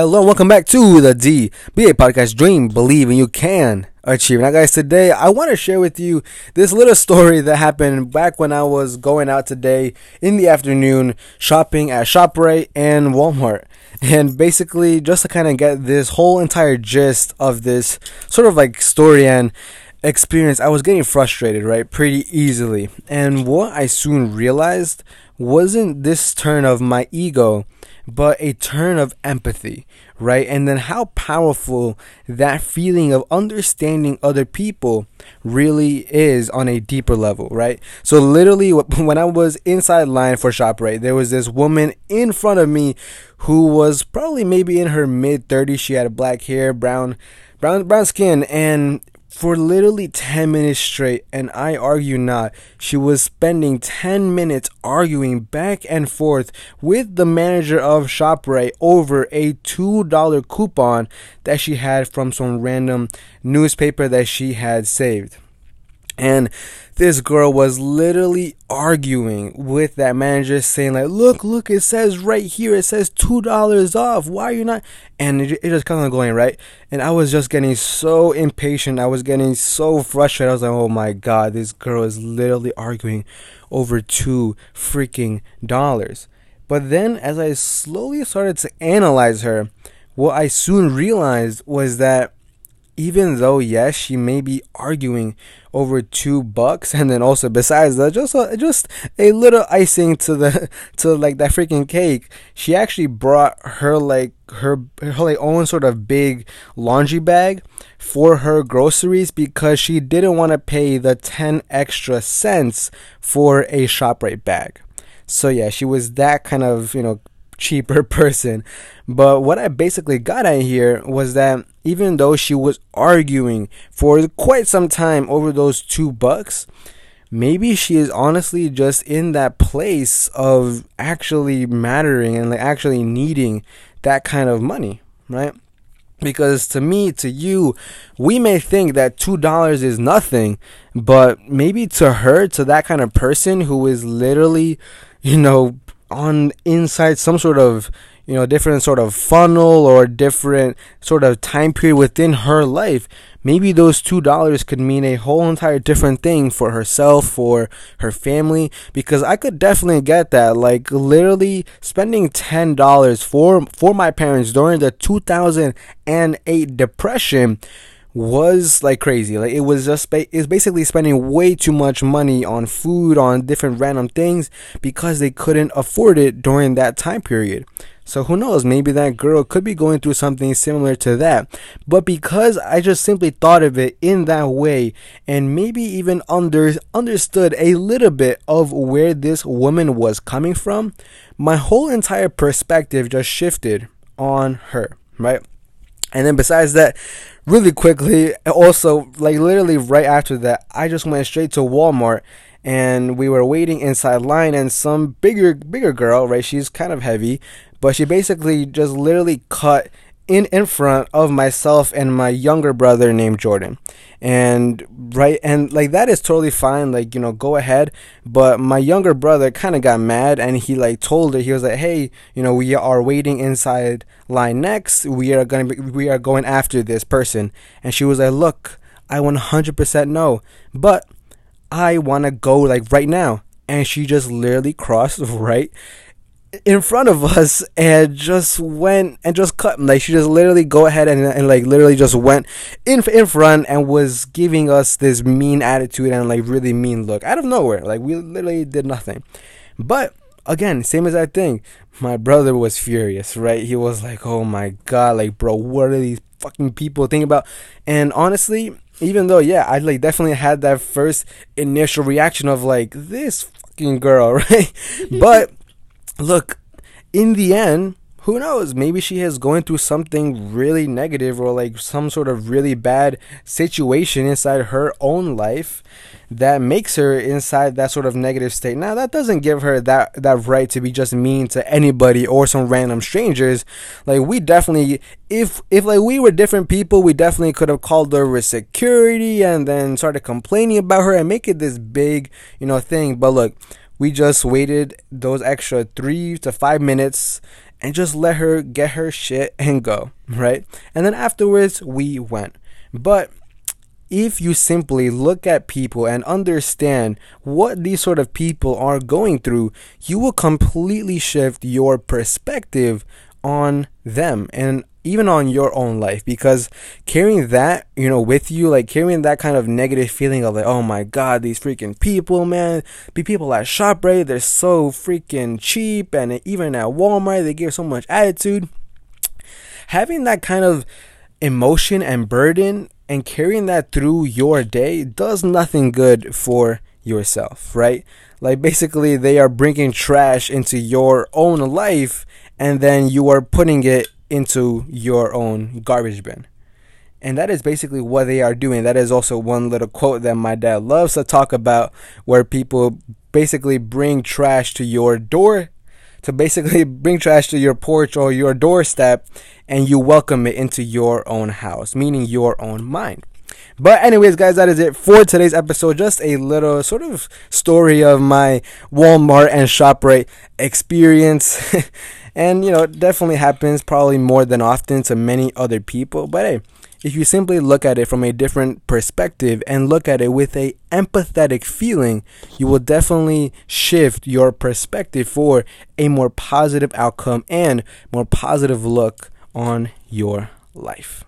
Hello, welcome back to the DBA Podcast Dream, Believe, and You Can Achieve. Now, guys, today I want to share with you this little story that happened back when I was going out today in the afternoon shopping at ShopRite and Walmart. And basically, just to kind of get this whole entire gist of this sort of like story and experience, I was getting frustrated, right, pretty easily. And what I soon realized wasn't this turn of my ego but a turn of empathy, right? And then how powerful that feeling of understanding other people really is on a deeper level, right? So literally when I was inside line for ShopRite, there was this woman in front of me who was probably maybe in her mid 30s. She had black hair, brown brown brown skin and for literally 10 minutes straight, and I argue not. She was spending 10 minutes arguing back and forth with the manager of ShopRite over a $2 coupon that she had from some random newspaper that she had saved. And this girl was literally arguing with that manager saying like look look it says right here it says two dollars off. Why are you not and it, it just kind of going right? And i was just getting so impatient. I was getting so frustrated. I was like oh my god this girl is literally arguing over two freaking dollars. But then as i slowly started to analyze her what i soon realized was that even though yes she may be arguing over two bucks and then also besides that just a, just a little icing to the to like that freaking cake she actually brought her like her her like own sort of big laundry bag for her groceries because she didn't want to pay the 10 extra cents for a ShopRite bag so yeah she was that kind of you know cheaper person. But what I basically got at here was that even though she was arguing for quite some time over those two bucks, maybe she is honestly just in that place of actually mattering and like actually needing that kind of money, right? Because to me, to you, we may think that $2 is nothing, but maybe to her, to that kind of person who is literally, you know, on inside some sort of you know different sort of funnel or different sort of time period within her life maybe those two dollars could mean a whole entire different thing for herself for her family because i could definitely get that like literally spending ten dollars for for my parents during the 2008 depression was like crazy. Like it was just ba- it's basically spending way too much money on food, on different random things because they couldn't afford it during that time period. So who knows? Maybe that girl could be going through something similar to that. But because I just simply thought of it in that way and maybe even under understood a little bit of where this woman was coming from, my whole entire perspective just shifted on her, right? And then besides that, really quickly, also like literally right after that, I just went straight to Walmart and we were waiting inside line and some bigger bigger girl, right? She's kind of heavy, but she basically just literally cut in in front of myself and my younger brother named Jordan. And right and like that is totally fine, like, you know, go ahead. But my younger brother kind of got mad and he like told her he was like, "Hey, you know, we are waiting inside line next. We are going to we are going after this person." And she was like, "Look, I 100% know, but I want to go like right now." And she just literally crossed right in front of us and just went and just cut like she just literally go ahead and, and like literally just went in in front and was giving us this mean attitude and like really mean look out of nowhere. Like we literally did nothing. But again same as i think. My brother was furious right? He was like oh my god like bro what are these fucking people think about. And honestly even though yeah i like definitely had that first initial reaction of like this fucking girl right? But look, in the end, who knows? Maybe she is going through something really negative or like some sort of really bad situation inside her own life that makes her inside that sort of negative state. Now that doesn't give her that that right to be just mean to anybody or some random strangers. Like we definitely if if like we were different people, we definitely could have called her with security and then started complaining about her and make it this big, you know, thing. But look, we just waited those extra three to five minutes and just let her get her shit and go, right? And then afterwards, we went. But if you simply look at people and understand what these sort of people are going through, you will completely shift your perspective on them and even on your own life because carrying that you know with you like carrying that kind of negative feeling of like oh my god these freaking people man be people at shoprite they're so freaking cheap and even at walmart they give so much attitude having that kind of emotion and burden and carrying that through your day does nothing good for yourself, right? Like basically, they are bringing trash into your own life and then you are putting it into your own garbage bin. And that is basically what they are doing. That is also one little quote that my dad loves to talk about where people basically bring trash to your door to basically bring trash to your porch or your doorstep and you welcome it into your own house, meaning your own mind. But anyways, guys, that is it for today's episode. Just a little sort of story of my Walmart and ShopRite experience. and you know, it definitely happens probably more than often to many other people. But hey, if you simply look at it from a different perspective and look at it with a empathetic feeling, you will definitely shift your perspective for a more positive outcome and more positive look on your life.